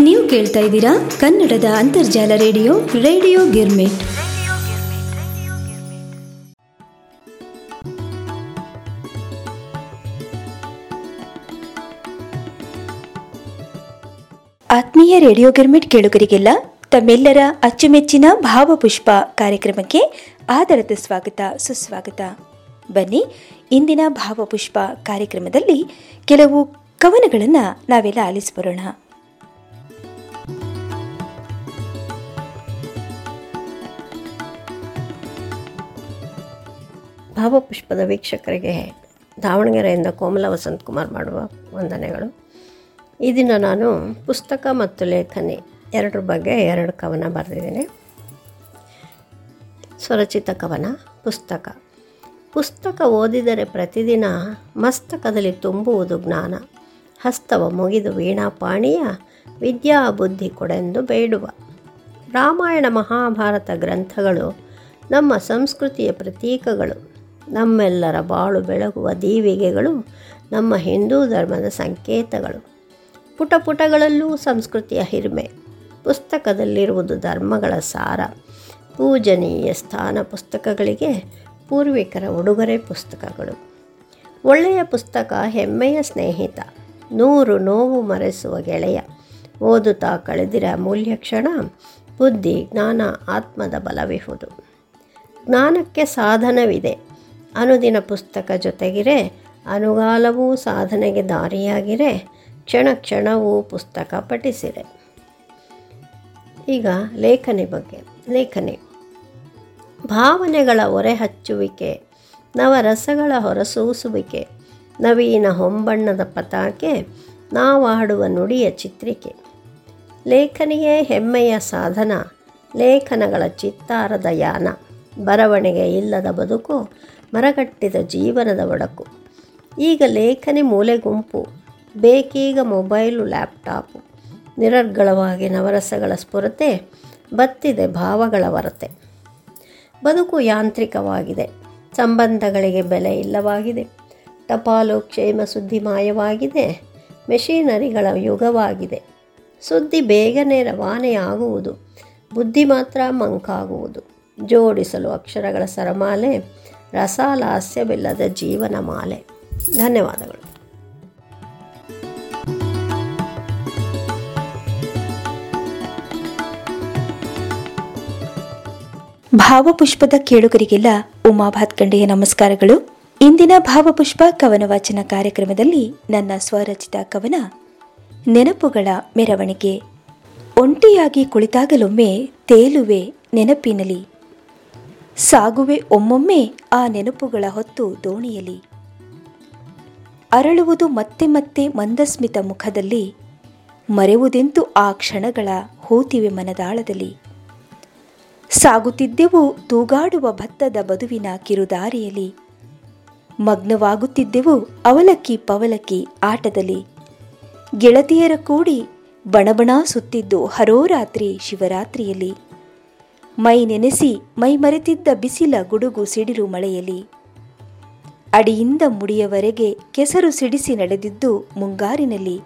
ನೀವು ಕೇಳ್ತಾ ಇದ್ದೀರಾ ಕನ್ನಡದ ಅಂತರ್ಜಾಲ ರೇಡಿಯೋ ರೇಡಿಯೋ ಗಿರ್ಮಿಟ್. ಆತ್ಮೀಯ ರೇಡಿಯೋ ಗಿರ್ಮಿಟ್ ಕೇಳುಗರಿಗೆಲ್ಲ ತಮ್ಮೆಲ್ಲರ ಅಚ್ಚುಮೆಚ್ಚಿನ ಭಾವಪುಷ್ಪ ಕಾರ್ಯಕ್ರಮಕ್ಕೆ ಆದರದ ಸ್ವಾಗತ, ಸುಸ್ವಾಗತ. ಬನ್ನಿ, ಇಂದಿನ ಭಾವಪುಷ್ಪ ಕಾರ್ಯಕ್ರಮದಲ್ಲಿ ಕೆಲವು ಕವನಗಳನ್ನು ನಾವೆಲ್ಲ ಆಲಿಸ್ಬರೋಣ. ಭಾವಪುಷ್ಪದ ವೀಕ್ಷಕರಿಗೆ ದಾವಣಗೆರೆಯಿಂದ ಕೋಮಲ ವಸಂತ್ ಕುಮಾರ್ ಮಾಡುವ ವಂದನೆಗಳು. ಈ ದಿನ ನಾನು ಪುಸ್ತಕ ಮತ್ತು ಲೇಖನಿ ಎರಡರ ಬಗ್ಗೆ ಎರಡು ಕವನ ಬರೆದಿದ್ದೀನಿ. ಸ್ವರಚಿತ ಕವನ, ಪುಸ್ತಕ. ಪುಸ್ತಕ ಓದಿದರೆ ಪ್ರತಿದಿನ ಮಸ್ತಕದಲ್ಲಿ ತುಂಬುವುದು ಜ್ಞಾನ. ಹಸ್ತವ ಮುಗಿದು ವೀಣಾಪಾಣಿಯ ವಿದ್ಯಾ ಬುದ್ಧಿ ಕೊಡೆಂದು ಬೇಡುವ. ರಾಮಾಯಣ ಮಹಾಭಾರತ ಗ್ರಂಥಗಳು ನಮ್ಮ ಸಂಸ್ಕೃತಿಯ ಪ್ರತೀಕಗಳು. ನಮ್ಮೆಲ್ಲರ ಬಾಳು ಬೆಳಗುವ ದೀವಿಗೆಗಳು, ನಮ್ಮ ಹಿಂದೂ ಧರ್ಮದ ಸಂಕೇತಗಳು. ಪುಟ ಪುಟಗಳಲ್ಲೂ ಸಂಸ್ಕೃತಿಯ ಹಿರಿಮೆ. ಪುಸ್ತಕದಲ್ಲಿರುವುದು ಧರ್ಮಗಳ ಸಾರ. ಪೂಜನೀಯ ಸ್ಥಾನ ಪುಸ್ತಕಗಳಿಗೆ ಪೂರ್ವಿಕರ ಉಡುಗೊರೆ ಪುಸ್ತಕಗಳು. ಒಳ್ಳೆಯ ಪುಸ್ತಕ ಹೆಮ್ಮೆಯ ಸ್ನೇಹಿತ. ನೂರು ನೋವು ಮರೆಸುವ ಗೆಳೆಯ. ಓದುತ್ತಾ ಕಳೆದಿರ ಅಮೂಲ್ಯ ಕ್ಷಣ. ಬುದ್ಧಿ, ಜ್ಞಾನ, ಆತ್ಮದ ಬಲವಿಹುದು. ಜ್ಞಾನಕ್ಕೆ ಸಾಧನವಿದೆ. ಅನುದಿನ ಪುಸ್ತಕ ಜೊತೆಗಿರೆ ಅನುಗಾಲವೂ ಸಾಧನೆಗೆ ದಾರಿಯಾಗಿರೆ, ಕ್ಷಣ ಕ್ಷಣವೂ ಪುಸ್ತಕ ಪಠಿಸಿರೆ. ಈಗ ಲೇಖನಿ ಬಗ್ಗೆ. ಲೇಖನಿ. ಭಾವನೆಗಳ ಹೊರೆ ಹಚ್ಚುವಿಕೆ ನವರಸಗಳ ಹೊರಸೂಸುವಿಕೆ, ನವೀನ ಹೊಂಬಣ್ಣದ ಪತಾಕೆ, ನಾವಾಡುವ ನುಡಿಯ ಚಿತ್ರಿಕೆ. ಲೇಖನಿಯೇ ಹೆಮ್ಮೆಯ ಸಾಧನ, ಲೇಖನಗಳ ಚಿತ್ತಾರದ ಯಾನ, ಬರವಣಿಗೆ ಇಲ್ಲದ ಬದುಕು ಮರಗಟ್ಟಿದ ಜೀವನದ ಒಡಕು. ಈಗ ಲೇಖನಿ ಮೂಲೆ ಗುಂಪು, ಬೇಕೀಗ ಮೊಬೈಲು, ಲ್ಯಾಪ್ಟಾಪು ನಿರರ್ಗಳವಾಗಿ ನವರಸಗಳ ಸ್ಫುರತೆ, ಬತ್ತಿದೆ ಭಾವಗಳ ವರತೆ. ಬದುಕು ಯಾಂತ್ರಿಕವಾಗಿದೆ, ಸಂಬಂಧಗಳಿಗೆ ಬೆಲೆ ಇಲ್ಲವಾಗಿದೆ, ಟಪಾಲು ಕ್ಷೇಮ ಸುದ್ದಿ ಮಾಯವಾಗಿದೆ, ಮೆಷಿನರಿಗಳ ಯುಗವಾಗಿದೆ. ಸುದ್ದಿ ಬೇಗನೆ ರವಾನೆಯಾಗುವುದು, ಬುದ್ಧಿ ಮಾತ್ರ ಮಂಕಾಗುವುದು. ಜೋಡಿಸಲು ಅಕ್ಷರಗಳ ಸರಮಾಲೆ ರಸಾಲಾಸ್ಯವಿಲ್ಲದ ಜೀವನ ಮಾಲೆ. ಧನ್ಯವಾದಗಳು. ಭಾವಪುಷ್ಪದ ಕೇಳುಗರಿಗೆಲ್ಲ ಉಮಾ ಭಾತ್ಕಂಡೆಯ ನಮಸ್ಕಾರಗಳು. ಇಂದಿನ ಭಾವಪುಷ್ಪ ಕವನ ವಾಚನ ಕಾರ್ಯಕ್ರಮದಲ್ಲಿ ನನ್ನ ಸ್ವರಚಿತ ಕವನ, ನೆನಪುಗಳ ಮೆರವಣಿಗೆ. ಒಂಟಿಯಾಗಿ ಕುಳಿತಾಗಲೊಮ್ಮೆ ತೇಲುವೆ ನೆನಪಿನಲಿ. ಸಾಗುವೆ ಒಮ್ಮೊಮ್ಮೆ ಆ ನೆನಪುಗಳ ಹೊತ್ತು ದೋಣಿಯಲಿ. ಅರಳುವುದು ಮತ್ತೆ ಮತ್ತೆ ಮಂದಸ್ಮಿತ ಮುಖದಲ್ಲಿ, ಮರೆವುದೆಂತು ಆ ಕ್ಷಣಗಳ ಹೂತಿವೆ ಮನದಾಳದಲ್ಲಿ. ಸಾಗುತ್ತಿದ್ದೆವು ತೂಗಾಡುವ ಭತ್ತದ ಬದುವಿನ ಕಿರುದಾರಿಯಲ್ಲಿ. ಮಗ್ನವಾಗುತ್ತಿದ್ದೆವು ಅವಲಕ್ಕಿ ಪವಲಕ್ಕಿ ಆಟದಲ್ಲಿ. ಗೆಳತಿಯರ ಕೂಡಿ ಬಣಬಣ ಸುತ್ತಿದ್ದು ಹರೋರಾತ್ರಿ ಶಿವರಾತ್ರಿಯಲ್ಲಿ. ಮೈ ನೆನೆಸಿ ಮೈ ಮರೆತಿದ್ದ ಬಿಸಿಲ ಗುಡುಗು ಸಿಡಿರು ಮಳೆಯಲ್ಲಿ. ಅಡಿಯಿಂದ ಮುಡಿಯವರೆಗೆ ಕೆಸರು ಸಿಡಿಸಿ ನಡೆದಿದ್ದು ಮುಂಗಾರಿನಲ್ಲಿ.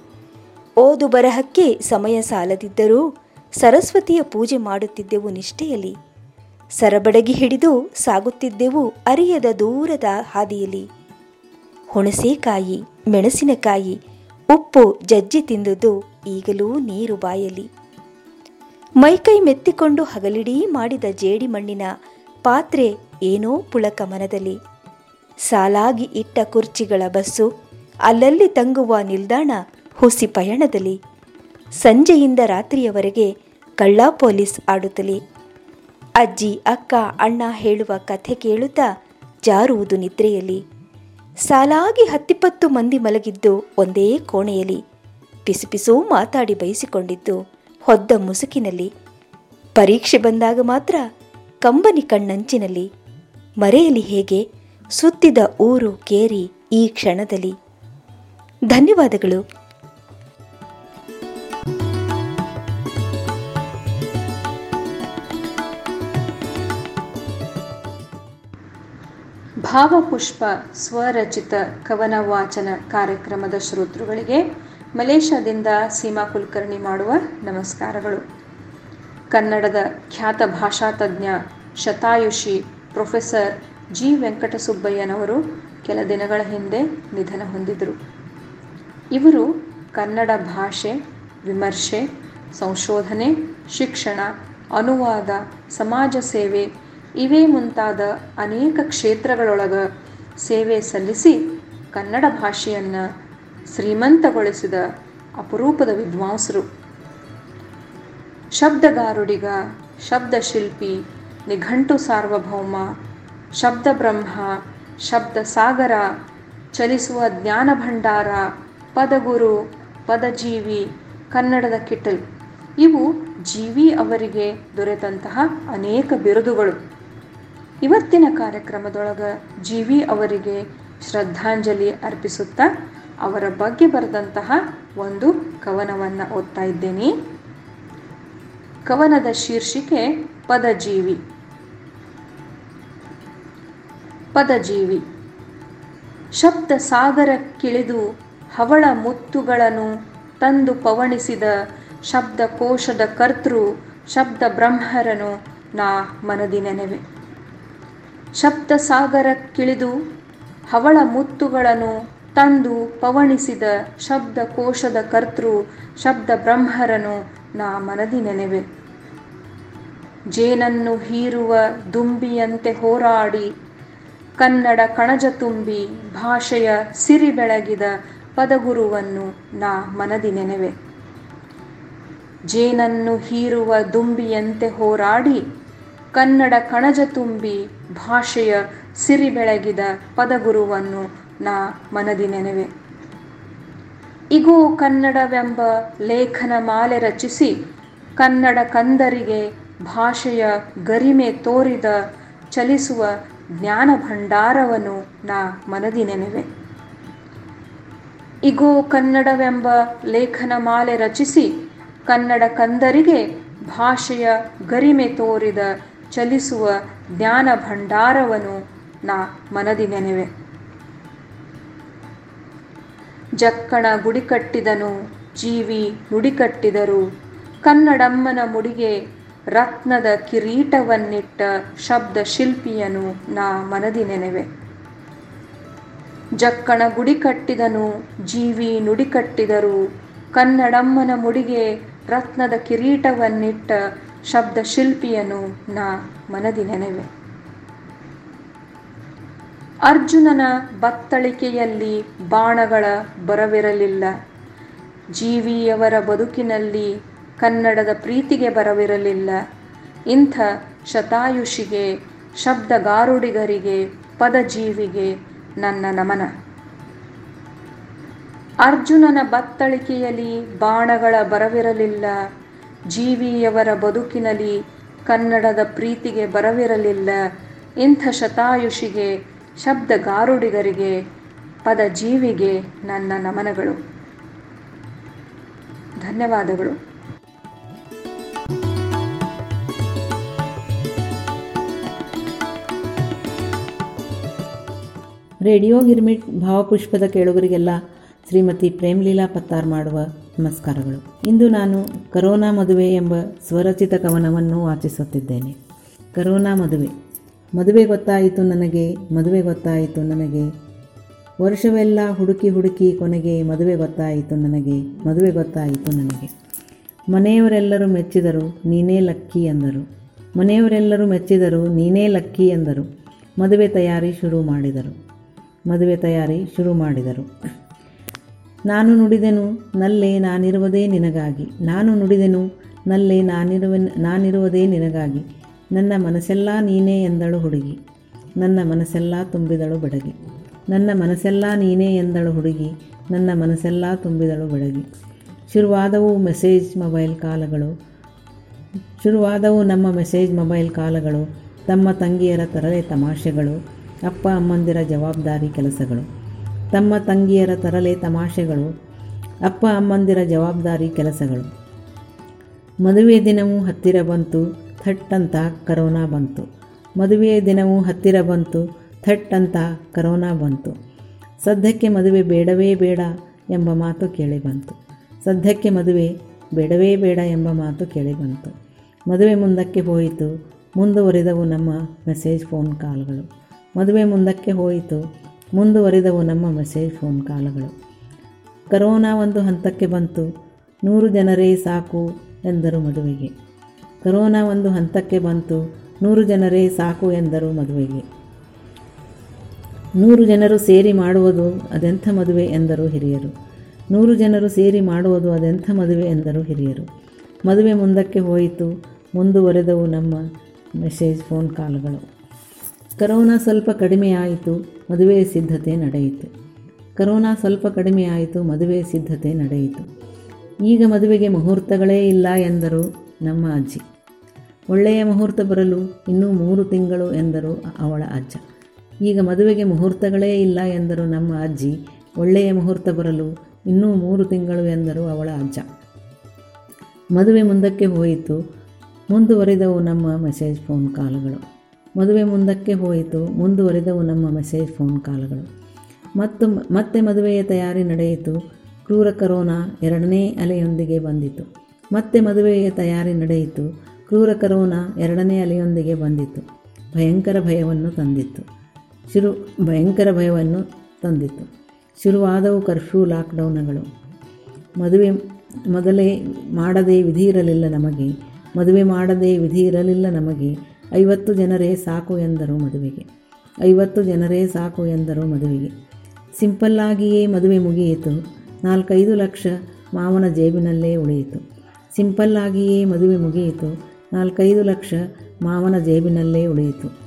ಓದು ಬರಹಕ್ಕೆ ಸಮಯ ಸಾಲದಿದ್ದರೂ ಸರಸ್ವತಿಯ ಪೂಜೆ ಮಾಡುತ್ತಿದ್ದೆವು ನಿಷ್ಠೆಯಲ್ಲಿ. ಸರಬಡಗಿ ಹಿಡಿದು ಸಾಗುತ್ತಿದ್ದೆವು ಅರಿಯದ ದೂರದ ಹಾದಿಯಲ್ಲಿ. ಹುಣಸೇಕಾಯಿ ಮೆಣಸಿನಕಾಯಿ ಉಪ್ಪು ಜಜ್ಜಿ ತಿಂದುದು ಈಗಲೂ ನೀರು ಬಾಯಲ್ಲಿ. ಮೈಕೈ ಮೆತ್ತಿಕೊಂಡು ಹಗಲಿಡೀ ಮಾಡಿದ ಜೇಡಿ ಮಣ್ಣಿನ ಪಾತ್ರೆ ಏನೋ ಪುಳಕ ಮನದಲ್ಲಿ. ಸಾಲಾಗಿ ಇಟ್ಟ ಕುರ್ಚಿಗಳ ಬಸ್ಸು ಅಲ್ಲಲ್ಲಿ ತಂಗುವ ನಿಲ್ದಾಣ ಹುಸಿ ಪಯಣದಲ್ಲಿ. ಸಂಜೆಯಿಂದ ರಾತ್ರಿಯವರೆಗೆ ಕಳ್ಳ ಪೊಲೀಸ್ ಆಡುತ್ತಲಿ. ಅಜ್ಜಿ, ಅಕ್ಕ, ಅಣ್ಣ ಹೇಳುವ ಕಥೆ ಕೇಳುತ್ತಾ ಜಾರುವುದು ನಿದ್ರೆಯಲ್ಲಿ. ಸಾಲಾಗಿ ಹತ್ತಿಪ್ಪತ್ತು ಮಂದಿ ಮಲಗಿದ್ದು ಒಂದೇ ಕೋಣೆಯಲ್ಲಿ. ಪಿಸುಪಿಸು ಮಾತಾಡಿ ಬಯಸಿಕೊಂಡಿದ್ದು. ಹೊದ್ದ ಮುಸುಕಿನಲ್ಲಿ. ಪರೀಕ್ಷೆ ಬಂದಾಗ ಮಾತ್ರ ಕಂಬನಿ ಕಣ್ಣಂಚಿನಲ್ಲಿ ಮರೆಯಲಿ ಹೇಗೆ ಸುತ್ತಿದ ಊರು ಕೇರಿ ಈ ಕ್ಷಣದಲ್ಲಿ. ಧನ್ಯವಾದಗಳು. ಭಾವಪುಷ್ಪ ಸ್ವರಚಿತ ಕವನ ವಾಚನ ಕಾರ್ಯಕ್ರಮದ ಶ್ರೋತೃಗಳಿಗೆ ಮಲೇಷ್ಯಾದಿಂದ ಸೀಮಾ ಕುಲಕರ್ಣಿ ಮಾಡುವ ನಮಸ್ಕಾರಗಳು. ಕನ್ನಡದ ಖ್ಯಾತ ಭಾಷಾ ತಜ್ಞ, ಶತಾಯುಷಿ ಪ್ರೊಫೆಸರ್ ಜಿ. ವೆಂಕಟಸುಬ್ಬಯ್ಯನವರು ಕೆಲ ದಿನಗಳ ಹಿಂದೆ ನಿಧನ ಹೊಂದಿದರು. ಇವರು ಕನ್ನಡ ಭಾಷೆ, ವಿಮರ್ಶೆ, ಸಂಶೋಧನೆ, ಶಿಕ್ಷಣ, ಅನುವಾದ, ಸಮಾಜ ಸೇವೆ ಇವೇ ಮುಂತಾದ ಅನೇಕ ಕ್ಷೇತ್ರಗಳೊಳಗ ಸೇವೆ ಸಲ್ಲಿಸಿ ಕನ್ನಡ ಭಾಷೆಯನ್ನು ಶ್ರೀಮಂತಗೊಳಿಸಿದ ಅಪರೂಪದ ವಿದ್ವಾಂಸರು. ಶಬ್ದಗಾರುಡಿಗ, ಶಬ್ದಶಿಲ್ಪಿ, ನಿಘಂಟು ಸಾರ್ವಭೌಮ ಶಬ್ದ ಬ್ರಹ್ಮ ಶಬ್ದ ಸಾಗರ ಚಲಿಸುವ ಜ್ಞಾನ ಭಂಡಾರ ಪದಗುರು, ಪದಜೀವಿ, ಕನ್ನಡದ ಕಿಟಲ್. ಇವು ಜೀವಿ ಅವರಿಗೆ ದೊರೆತಂತಹ ಅನೇಕ ಬಿರುದುಗಳು. ಇವತ್ತಿನ ಕಾರ್ಯಕ್ರಮದೊಳಗ ಜೀವಿ ಅವರಿಗೆ ಶ್ರದ್ಧಾಂಜಲಿ ಅರ್ಪಿಸುತ್ತಾ ಅವರ ಬಗ್ಗೆ ಬರೆದಂತಹ ಒಂದು ಕವನವನ್ನು ಓದ್ತಾ ಇದ್ದೇನೆ. ಕವನದ ಶೀರ್ಷಿಕೆ ಪದಜೀವಿ. ಪದಜೀವಿ. ಶಬ್ದ ಸಾಗರಕ್ಕಿಳಿದು ಹವಳ ಮುತ್ತುಗಳನ್ನು ತಂದು ಪವಣಿಸಿದ ಶಬ್ದಕೋಶದ ಕರ್ತೃ, ಶಬ್ದ ಬ್ರಹ್ಮರನು ನಾ ಮನದಿ ನೆನೆವೆ. ಶಬ್ದ ಸಾಗರಕ್ಕಿಳಿದು ಹವಳ ಮುತ್ತುಗಳನ್ನು ತಂದು ಪವಣಿಸಿದ ಶಬ್ದ ಕೋಶದ ಕರ್ತೃ, ಶಬ್ದ ಬ್ರಹ್ಮರನು ನಾ ಮನದಿ ನೆನೆವೆ. ಜೇನನ್ನು ಹೀರುವ ದುಂಬಿಯಂತೆ ಹೋರಾಡಿ, ಕನ್ನಡ ಕಣಜ ತುಂಬಿ ಭಾಷೆಯ ಸಿರಿ ಬೆಳಗಿದ ಪದಗುರುವನ್ನು ನಾ ಮನದಿ ನೆನೆವೆ. ಜೇನನ್ನು ಹೀರುವ ದುಂಬಿಯಂತೆ ಹೋರಾಡಿ, ಕನ್ನಡ ಕಣಜ ತುಂಬಿ ಭಾಷೆಯ ಸಿರಿ ಬೆಳಗಿದ ಪದಗುರುವನ್ನು ನಾ ಮನದಿ ನೆನೆವೆ. ಇಗೋ ಕನ್ನಡವೆಂಬ ಲೇಖನ ಮಾಲೆ ರಚಿಸಿ ಕನ್ನಡ ಕಂದರಿಗೆ ಭಾಷೆಯ ಗರಿಮೆ ತೋರಿದ ಚಲಿಸುವ ಜ್ಞಾನ ಭಂಡಾರವನ್ನು ನಾ ಮನದಿ ನೆನೆವೆ. ಇಗೋ ಕನ್ನಡವೆಂಬ ಲೇಖನ ಮಾಲೆ ರಚಿಸಿ ಕನ್ನಡ ಕಂದರಿಗೆ ಭಾಷೆಯ ಗರಿಮೆ ತೋರಿದ ಚಲಿಸುವ ಜ್ಞಾನ ಭಂಡಾರವನ್ನು ನಾ ಮನದಿ ನೆನೆವೆ. ಜಕ್ಕಣ ಗುಡಿ ಕಟ್ಟಿದನು, ಜೀವಿ ನುಡಿ ಕಟ್ಟಿದರು. ಕನ್ನಡಮ್ಮನ ಮುಡಿಗೆ ರತ್ನದ ಕಿರೀಟವನ್ನಿಟ್ಟ ಶಬ್ದ ಶಿಲ್ಪಿಯನು ನಾ ಮನದಿ ನೆನೆವೆ. ಜಕ್ಕಣ ಗುಡಿ ಕಟ್ಟಿದನು, ಜೀವಿ ನುಡಿ ಕಟ್ಟಿದರು. ಕನ್ನಡಮ್ಮನ ಮುಡಿಗೆ ರತ್ನದ ಕಿರೀಟವನ್ನಿಟ್ಟ ಶಬ್ದ ಶಿಲ್ಪಿಯನು ನಾ ಮನದಿ ನೆನೆವೆ. ಅರ್ಜುನನ ಬತ್ತಳಿಕೆಯಲ್ಲಿ ಬಾಣಗಳ ಬರವಿರಲಿಲ್ಲ. ಜೀವಿಯವರ ಬದುಕಿನಲ್ಲಿ ಕನ್ನಡದ ಪ್ರೀತಿಗೆ ಬರವಿರಲಿಲ್ಲ. ಇಂಥ ಶತಾಯುಷಿಗೆ, ಶಬ್ದಗಾರುಡಿಗರಿಗೆ, ಪದಜೀವಿಗೆ ನನ್ನ ನಮನ. ಅರ್ಜುನನ ಬತ್ತಳಿಕೆಯಲ್ಲಿ ಬಾಣಗಳ ಬರವಿರಲಿಲ್ಲ. ಜೀವಿಯವರ ಬದುಕಿನಲ್ಲಿ ಕನ್ನಡದ ಪ್ರೀತಿಗೆ ಬರವಿರಲಿಲ್ಲ. ಇಂಥ ಶತಾಯುಷಿಗೆ ಶಬ್ದಗಾರುಡಿಗರಿಗೆ, ಪದಜೀವಿಗೆ ನನ್ನ ನಮನಗಳು. ಧನ್ಯವಾದಗಳು. ರೇಡಿಯೋ ಗಿರ್ಮಿಟ್ ಭಾವಪುಷ್ಪದ ಕೇಳುಗರಿಗೆಲ್ಲ ಶ್ರೀಮತಿ ಪ್ರೇಮ್ಲೀಲಾ ಪತ್ತಾರ್ ಮಾಡುವ ನಮಸ್ಕಾರಗಳು. ಇಂದು ನಾನು ಕರೋನಾ ಮದುವೆ ಎಂಬ ಸ್ವರಚಿತ ಕವನವನ್ನು ವಾಚಿಸುತ್ತಿದ್ದೇನೆ. ಕರೋನಾ ಮದುವೆ. ಮದುವೆ ಗೊತ್ತಾಯಿತು ನನಗೆ, ಮದುವೆ ಗೊತ್ತಾಯಿತು ನನಗೆ. ವರ್ಷವೆಲ್ಲ ಹುಡುಕಿ ಹುಡುಕಿ ಕೊನೆಗೆ ಮದುವೆ ಗೊತ್ತಾಯಿತು ನನಗೆ, ಮದುವೆ ಗೊತ್ತಾಯಿತು ನನಗೆ. ಮನೆಯವರೆಲ್ಲರೂ ಮೆಚ್ಚಿದರು, ನೀನೇ ಲಕ್ಕಿ ಎಂದರು ಮನೆಯವರೆಲ್ಲರೂ ಮೆಚ್ಚಿದರು, ನೀನೇ ಲಕ್ಕಿ ಎಂದರು ಮದುವೆ ತಯಾರಿ ಶುರು ಮಾಡಿದರು. ಮದುವೆ ತಯಾರಿ ಶುರು ಮಾಡಿದರು. ನಾನು ನುಡಿದೆನು, ನಲ್ಲೇ ನಾನಿರುವುದೇ ನಿನಗಾಗಿ. ನಾನು ನುಡಿದೆನು, ನಲ್ಲೇ ನಾನಿರುವ, ನಾನಿರುವುದೇ ನಿನಗಾಗಿ. ನನ್ನ ಮನಸ್ಸೆಲ್ಲ ನೀನೇ ಎಂದಳು ಹುಡುಗಿ. ನನ್ನ ಮನಸ್ಸೆಲ್ಲ ತುಂಬಿದಳು ಬೆಡಗಿ. ನನ್ನ ಮನಸ್ಸೆಲ್ಲ ನೀನೇ ಎಂದಳು ಹುಡುಗಿ. ನನ್ನ ಮನಸ್ಸೆಲ್ಲ ತುಂಬಿದಳು ಬಡಗಿ. ಶುರುವಾದವು ಮೆಸೇಜ್ ಮೊಬೈಲ್ ಕಾಲಗಳು. ಶುರುವಾದವು ನಮ್ಮ ಮೆಸೇಜ್ ಮೊಬೈಲ್ ಕಾಲಗಳು. ತಮ್ಮ ತಂಗಿಯರ ತರಲೆ ತಮಾಷೆಗಳು. ಅಪ್ಪ ಅಮ್ಮಂದಿರ ಜವಾಬ್ದಾರಿ ಕೆಲಸಗಳು. ತಮ್ಮ ತಂಗಿಯರ ತರಲೆ ತಮಾಷೆಗಳು. ಅಪ್ಪ ಅಮ್ಮಂದಿರ ಜವಾಬ್ದಾರಿ ಕೆಲಸಗಳು. ಮದುವೆ ದಿನವೂ ಹತ್ತಿರ ಬಂತು. ಥಟ್ ಅಂತ ಕರೋನಾ ಬಂತು. ಮದುವೆಯ ದಿನವೂ ಹತ್ತಿರ ಬಂತು. ಥಟ್ ಅಂತ ಕರೋನಾ ಬಂತು. ಸದ್ಯಕ್ಕೆ ಮದುವೆ ಬೇಡವೇ ಬೇಡ ಎಂಬ ಮಾತು ಕೇಳಿ ಬಂತು. ಸದ್ಯಕ್ಕೆ ಮದುವೆ ಬೇಡವೇ ಬೇಡ ಎಂಬ ಮಾತು ಕೇಳಿ ಬಂತು. ಮದುವೆ ಮುಂದಕ್ಕೆ ಹೋಯಿತು. ಮುಂದುವರಿದವು ನಮ್ಮ ಮೆಸೇಜ್ ಫೋನ್ ಕಾಲ್ಗಳು. ಮದುವೆ ಮುಂದಕ್ಕೆ ಹೋಯಿತು. ಮುಂದುವರಿದವು ನಮ್ಮ ಮೆಸೇಜ್ ಫೋನ್ ಕಾಲ್ಗಳು. ಕರೋನಾ ಒಂದು ಹಂತಕ್ಕೆ ಬಂತು. ನೂರು ಜನರೇ ಸಾಕು ಎಂದರು ಮದುವೆಗೆ. ಕರೋನಾ ಒಂದು ಹಂತಕ್ಕೆ ಬಂತು. ನೂರು ಜನರೇ ಸಾಕು ಎಂದರು ಮದುವೆಗೆ. ನೂರು ಜನರು ಸೇರಿ ಮಾಡುವುದು ಅದೆಂಥ ಮದುವೆ ಎಂದರು ಹಿರಿಯರು. ನೂರು ಜನರು ಸೇರಿ ಮಾಡುವುದು ಅದೆಂಥ ಮದುವೆ ಎಂದರು ಹಿರಿಯರು. ಮದುವೆ ಮುಂದಕ್ಕೆ ಹೋಯಿತು. ಮುಂದುವರೆದವು ನಮ್ಮ ಮೆಸೇಜ್, ಫೋನ್ ಕಾಲ್ಗಳು. ಕರೋನಾ ಸ್ವಲ್ಪ ಕಡಿಮೆಯಾಯಿತು ಮದುವೆ ಸಿದ್ಧತೆ ನಡೆಯಿತು. ಕರೋನಾ ಸ್ವಲ್ಪ ಕಡಿಮೆಯಾಯಿತು ಮದುವೆ ಸಿದ್ಧತೆ ನಡೆಯಿತು. ಈಗ ಮದುವೆಗೆ ಮುಹೂರ್ತಗಳೇ ಇಲ್ಲ ಎಂದರು ನಮ್ಮ ಅಜ್ಜಿ. ಒಳ್ಳೆಯ ಮುಹೂರ್ತ ಬರಲು ಇನ್ನೂ ಮೂರು ತಿಂಗಳು ಎಂದರು ಅವಳ ಅಜ್ಜ. ಈಗ ಮದುವೆಗೆ ಮುಹೂರ್ತಗಳೇ ಇಲ್ಲ ಎಂದರು ನಮ್ಮ ಅಜ್ಜಿ. ಒಳ್ಳೆಯ ಮುಹೂರ್ತ ಬರಲು ಇನ್ನೂ ಮೂರು ತಿಂಗಳು ಎಂದರು ಅವಳ ಅಜ್ಜ. ಮದುವೆ ಮುಂದಕ್ಕೆ ಹೋಯಿತು. ಮುಂದುವರಿದವು ನಮ್ಮ ಮೆಸೇಜ್ ಫೋನ್ ಕಾಲ್ಗಳು. ಮದುವೆ ಮುಂದಕ್ಕೆ ಹೋಯಿತು. ಮುಂದುವರಿದವು ನಮ್ಮ ಮೆಸೇಜ್ ಫೋನ್ ಕಾಲ್ಗಳು. ಮತ್ತು ಮತ್ತೆ ಮದುವೆಯ ತಯಾರಿ ನಡೆಯಿತು. ಕ್ರೂರ ಕರೋನಾ ಎರಡನೇ ಅಲೆಯೊಂದಿಗೆ ಬಂದಿತು. ಮತ್ತೆ ಮದುವೆಯ ತಯಾರಿ ನಡೆಯಿತು. ಕ್ರೂರ ಕರೋನ ಎರಡನೇ ಅಲೆಯೊಂದಿಗೆ ಬಂದಿತ್ತು. ಭಯಂಕರ ಭಯವನ್ನು ತಂದಿತ್ತು. ಶುರು, ಭಯಂಕರ ಭಯವನ್ನು ತಂದಿತ್ತು. ಶುರುವಾದವು ಕರ್ಫ್ಯೂ ಲಾಕ್ಡೌನ್ಗಳು. ಮದುವೆ, ಮೊದಲೇ ಮಾಡದೇ ವಿಧಿ ಇರಲಿಲ್ಲ ನಮಗೆ. ಮದುವೆ ಮಾಡದೇ ವಿಧಿ ಇರಲಿಲ್ಲ ನಮಗೆ. ಐವತ್ತು ಜನರೇ ಸಾಕು ಎಂದರು ಮದುವೆಗೆ. ಐವತ್ತು ಜನರೇ ಸಾಕು ಎಂದರು ಮದುವೆಗೆ. ಸಿಂಪಲ್ಲಾಗಿಯೇ ಮದುವೆ ಮುಗಿಯಿತು. ನಾಲ್ಕೈದು ಲಕ್ಷ ಮಾವನ ಜೇಬಿನಲ್ಲೇ ಉಳಿಯಿತು. ಸಿಂಪಲ್ಲಾಗಿಯೇ ಮದುವೆ ಮುಗಿಯಿತು. ನಾಲ್ಕೈದು ಲಕ್ಷ ಮಾವನ ಜೇಬಿನಲ್ಲೇ ಉಳಿಯಿತು.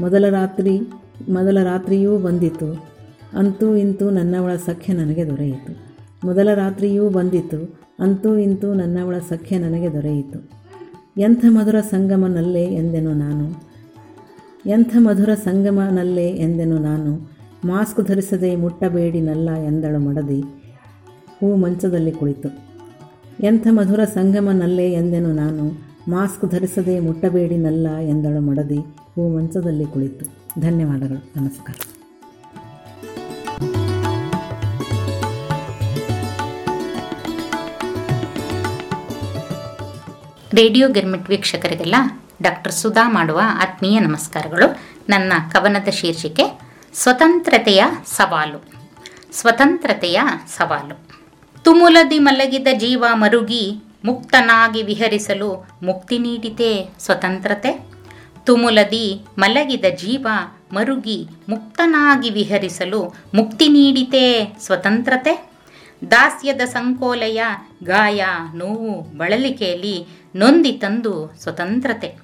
ಮೊದಲ ರಾತ್ರಿ, ಮೊದಲ ರಾತ್ರಿಯೂ ಬಂದಿತು. ಅಂತೂ ಇಂತೂ ನನ್ನವಳ ಸಖ್ಯ ನನಗೆ ದೊರೆಯಿತು. ಮೊದಲ ರಾತ್ರಿಯೂ ಬಂದಿತು. ಅಂತೂ ಇಂತೂ ನನ್ನವಳ ಸಖ್ಯ ನನಗೆ ದೊರೆಯಿತು. ಎಂಥ ಮಧುರ ಸಂಗಮನಲ್ಲೇ ಎಂದೆನು ನಾನು? ಎಂಥ ಮಧುರ ಸಂಗಮನಲ್ಲೇ ಎಂದೆನು ನಾನು? ಮಾಸ್ಕ್ ಧರಿಸದೆ ಮುಟ್ಟಬೇಡಿನಲ್ಲ ಎಂದಳು ಮಡದಿ. ಹೂ ಮಂಚದಲ್ಲಿ ಕುಳಿತು. ಎಂಥ ಮಧುರ ಸಂಗಮನಲ್ಲೇ ಎಂದೆನು ನಾನು? ಮಾಸ್ಕ್ ಧರಿಸದೆ ಮುಟ್ಟಬೇಡಿನಲ್ಲ ಎಂದಳು ಮಡದಿ. ಹೂ ಮಂಚದಲ್ಲಿ ಕುಳಿತು. ಧನ್ಯವಾದಗಳು. ನಮಸ್ಕಾರ. ರೇಡಿಯೋ ಗಿರ್ಮಿಟ್ ವೀಕ್ಷಕರಿಗೆಲ್ಲ ಡಾಕ್ಟರ್ ಸುಧಾ ಮಾಡುವ ಆತ್ಮೀಯ ನಮಸ್ಕಾರಗಳು. ನನ್ನ ಕವನದ ಶೀರ್ಷಿಕೆ, ಸ್ವತಂತ್ರತೆಯ ಸವಾಲು. ಸ್ವತಂತ್ರತೆಯ ಸವಾಲು. ತುಮುಲದಿ ಮಲಗಿದ ಜೀವ ಮರುಗಿ ಮುಕ್ತನಾಗಿ ವಿಹರಿಸಲು ಮುಕ್ತಿ ನೀಡಿತೇ ಸ್ವತಂತ್ರತೆ? ತುಮುಲದಿ ಮಲಗಿದ ಜೀವ ಮರುಗಿ ಮುಕ್ತನಾಗಿ ವಿಹರಿಸಲು ಮುಕ್ತಿ ನೀಡಿತೆ ಸ್ವತಂತ್ರತೆ? ದಾಸ್ಯದ ಸಂಕೋಲೆಯ ಗಾಯ ನೋವು ಬಳಲಿಕೆಯಲ್ಲಿ ನೊಂದಿ ತಂದು ಸ್ವತಂತ್ರತೆ.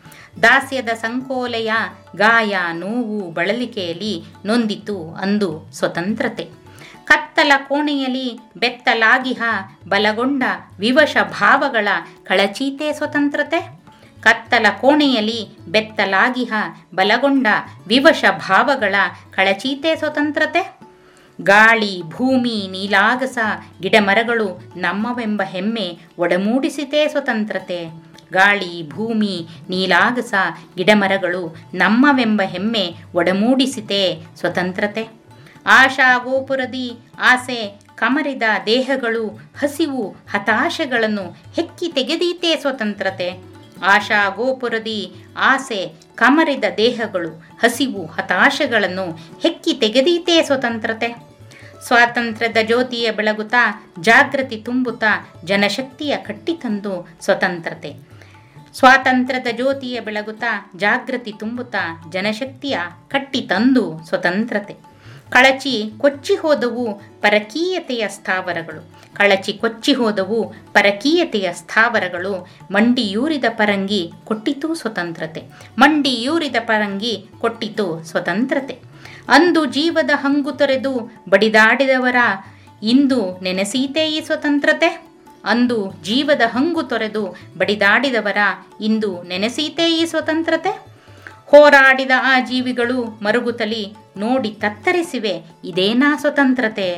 ದಾಸ್ಯದ ಸಂಕೋಲೆಯ ಗಾಯ ನೋವು ಬಳಲಿಕೆಯಲ್ಲಿ ನೊಂದಿತು ಅಂದು ಸ್ವತಂತ್ರತೆ. ಕತ್ತಲ ಕೋಣೆಯಲ್ಲಿ ಬೆತ್ತಲಾಗಿಹ ಬಲಗೊಂಡ ವಿವಶ ಭಾವಗಳ ಕಳಚೀತೆ ಸ್ವತಂತ್ರತೆ. ಕತ್ತಲ ಕೋಣೆಯಲ್ಲಿ ಬೆತ್ತಲಾಗಿಹ ಬಲಗೊಂಡ ವಿವಶ ಭಾವಗಳ ಕಳಚೀತೆ ಸ್ವತಂತ್ರತೆ. ಗಾಳಿ, ಭೂಮಿ, ನೀಲಾಗಸ, ಗಿಡಮರಗಳು ನಮ್ಮವೆಂಬ ಹೆಮ್ಮೆ ಒಡಮೂಡಿಸಿತೇ ಸ್ವತಂತ್ರತೆ. ಗಾಳಿ, ಭೂಮಿ, ನೀಲಾಗಸ, ಗಿಡಮರಗಳು ನಮ್ಮವೆಂಬ ಹೆಮ್ಮೆ ಒಡಮೂಡಿಸಿತೇ ಸ್ವತಂತ್ರತೆ. ಆಶಾ ಗೋಪುರದಿ ಆಸೆ ಕಮರಿದ ದೇಹಗಳು ಹಸಿವು ಹತಾಶೆಗಳನ್ನು ಹೆಕ್ಕಿ ತೆಗೆದೀತೇ ಸ್ವತಂತ್ರತೆ. ಆಶಾ ಗೋಪುರದಿ ಆಸೆ ಕಮರಿದ ದೇಹಗಳು ಹಸಿವು ಹತಾಶೆಗಳನ್ನು ಹೆಕ್ಕಿ ತೆಗೆದೀತೇ ಸ್ವತಂತ್ರತೆ. ಸ್ವಾತಂತ್ರ್ಯದ ಜ್ಯೋತಿಯ ಬೆಳಗುತ್ತಾ ಜಾಗೃತಿ ತುಂಬುತ್ತಾ ಜನಶಕ್ತಿಯ ಕಟ್ಟಿತಂದು ಸ್ವತಂತ್ರತೆ. ಸ್ವಾತಂತ್ರ್ಯದ ಜ್ಯೋತಿಯ ಬೆಳಗುತ್ತಾ ಜಾಗೃತಿ ತುಂಬುತ್ತಾ ಜನಶಕ್ತಿಯ ಕಟ್ಟಿ ತಂದು ಸ್ವತಂತ್ರತೆ. ಕಳಚಿ ಕೊಚ್ಚಿ ಹೋದವು ಪರಕೀಯತೆಯ ಸ್ಥಾವರಗಳು. ಕಳಚಿ ಕೊಚ್ಚಿ ಹೋದವು ಪರಕೀಯತೆಯ ಸ್ಥಾವರಗಳು. ಮಂಡಿಯೂರಿದ ಪರಂಗಿ ಕೊಟ್ಟಿತು ಸ್ವತಂತ್ರತೆ. ಮಂಡಿಯೂರಿದ ಪರಂಗಿ ಕೊಟ್ಟಿತು ಸ್ವತಂತ್ರತೆ. ಅಂದು ಜೀವದ ಹಂಗು ತೊರೆದು ಬಡಿದಾಡಿದವರ ಇಂದು ನೆನೆಸೀತೇ ಈ ಸ್ವತಂತ್ರತೆ? ಅಂದು ಜೀವದ ಹಂಗು ತೊರೆದು ಬಡಿದಾಡಿದವರ ಇಂದು ನೆನೆಸೀತೇ ಈ ಸ್ವತಂತ್ರತೆ? ಹೋರಾಡಿದ ಆ ಜೀವಿಗಳು ಮರುಗುತಲಿ ನೋಡಿ ತತ್ತರಿಸಿವೆ ಇದೇನಾ ಸ್ವತಂತ್ರತೆ?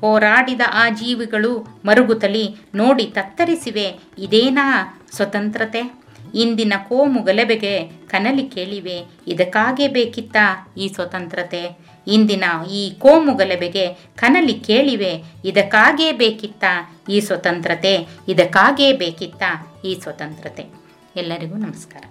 ಹೋರಾಡಿದ ಆ ಜೀವಿಗಳು ಮರುಗುತಲಿ, ನೋಡಿ ತತ್ತರಿಸಿವೆ ಇದೇನಾ ಸ್ವತಂತ್ರತೆ? ಇಂದಿನ ಕೋಮು ಗಲಭೆಗೆ ಕನಲಿ ಕೇಳಿವೆ, ಇದಕ್ಕಾಗೇ ಬೇಕಿತ್ತ ಈ ಸ್ವತಂತ್ರತೆ? ಇಂದಿನ ಈ ಕೋಮು ಗಲಭೆಗೆ ಕನಲಿ ಕೇಳಿವೆ, ಇದಕ್ಕಾಗೇ ಬೇಕಿತ್ತ ಈ ಸ್ವತಂತ್ರತೆ? ಇದಕ್ಕಾಗೇ ಬೇಕಿತ್ತ ಈ ಸ್ವತಂತ್ರತೆ? ಎಲ್ಲರಿಗೂ ನಮಸ್ಕಾರ.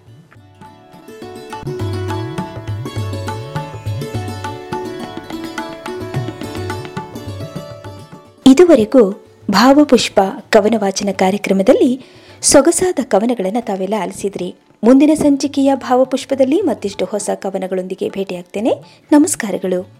ಇದುವರೆಗೂ ಭಾವಪುಷ್ಪ ಕವನ ವಾಚನ ಕಾರ್ಯಕ್ರಮದಲ್ಲಿ ಸೊಗಸಾದ ಕವನಗಳನ್ನು ತಾವೆಲ್ಲ ಆಲಿಸಿದ್ರಿ. ಮುಂದಿನ ಸಂಚಿಕೆಯ ಭಾವಪುಷ್ಪದಲ್ಲಿ ಮತ್ತಿಷ್ಟು ಹೊಸ ಕವನಗಳೊಂದಿಗೆ ಭೇಟಿಯಾಗ್ತೇನೆ. ನಮಸ್ಕಾರಗಳು.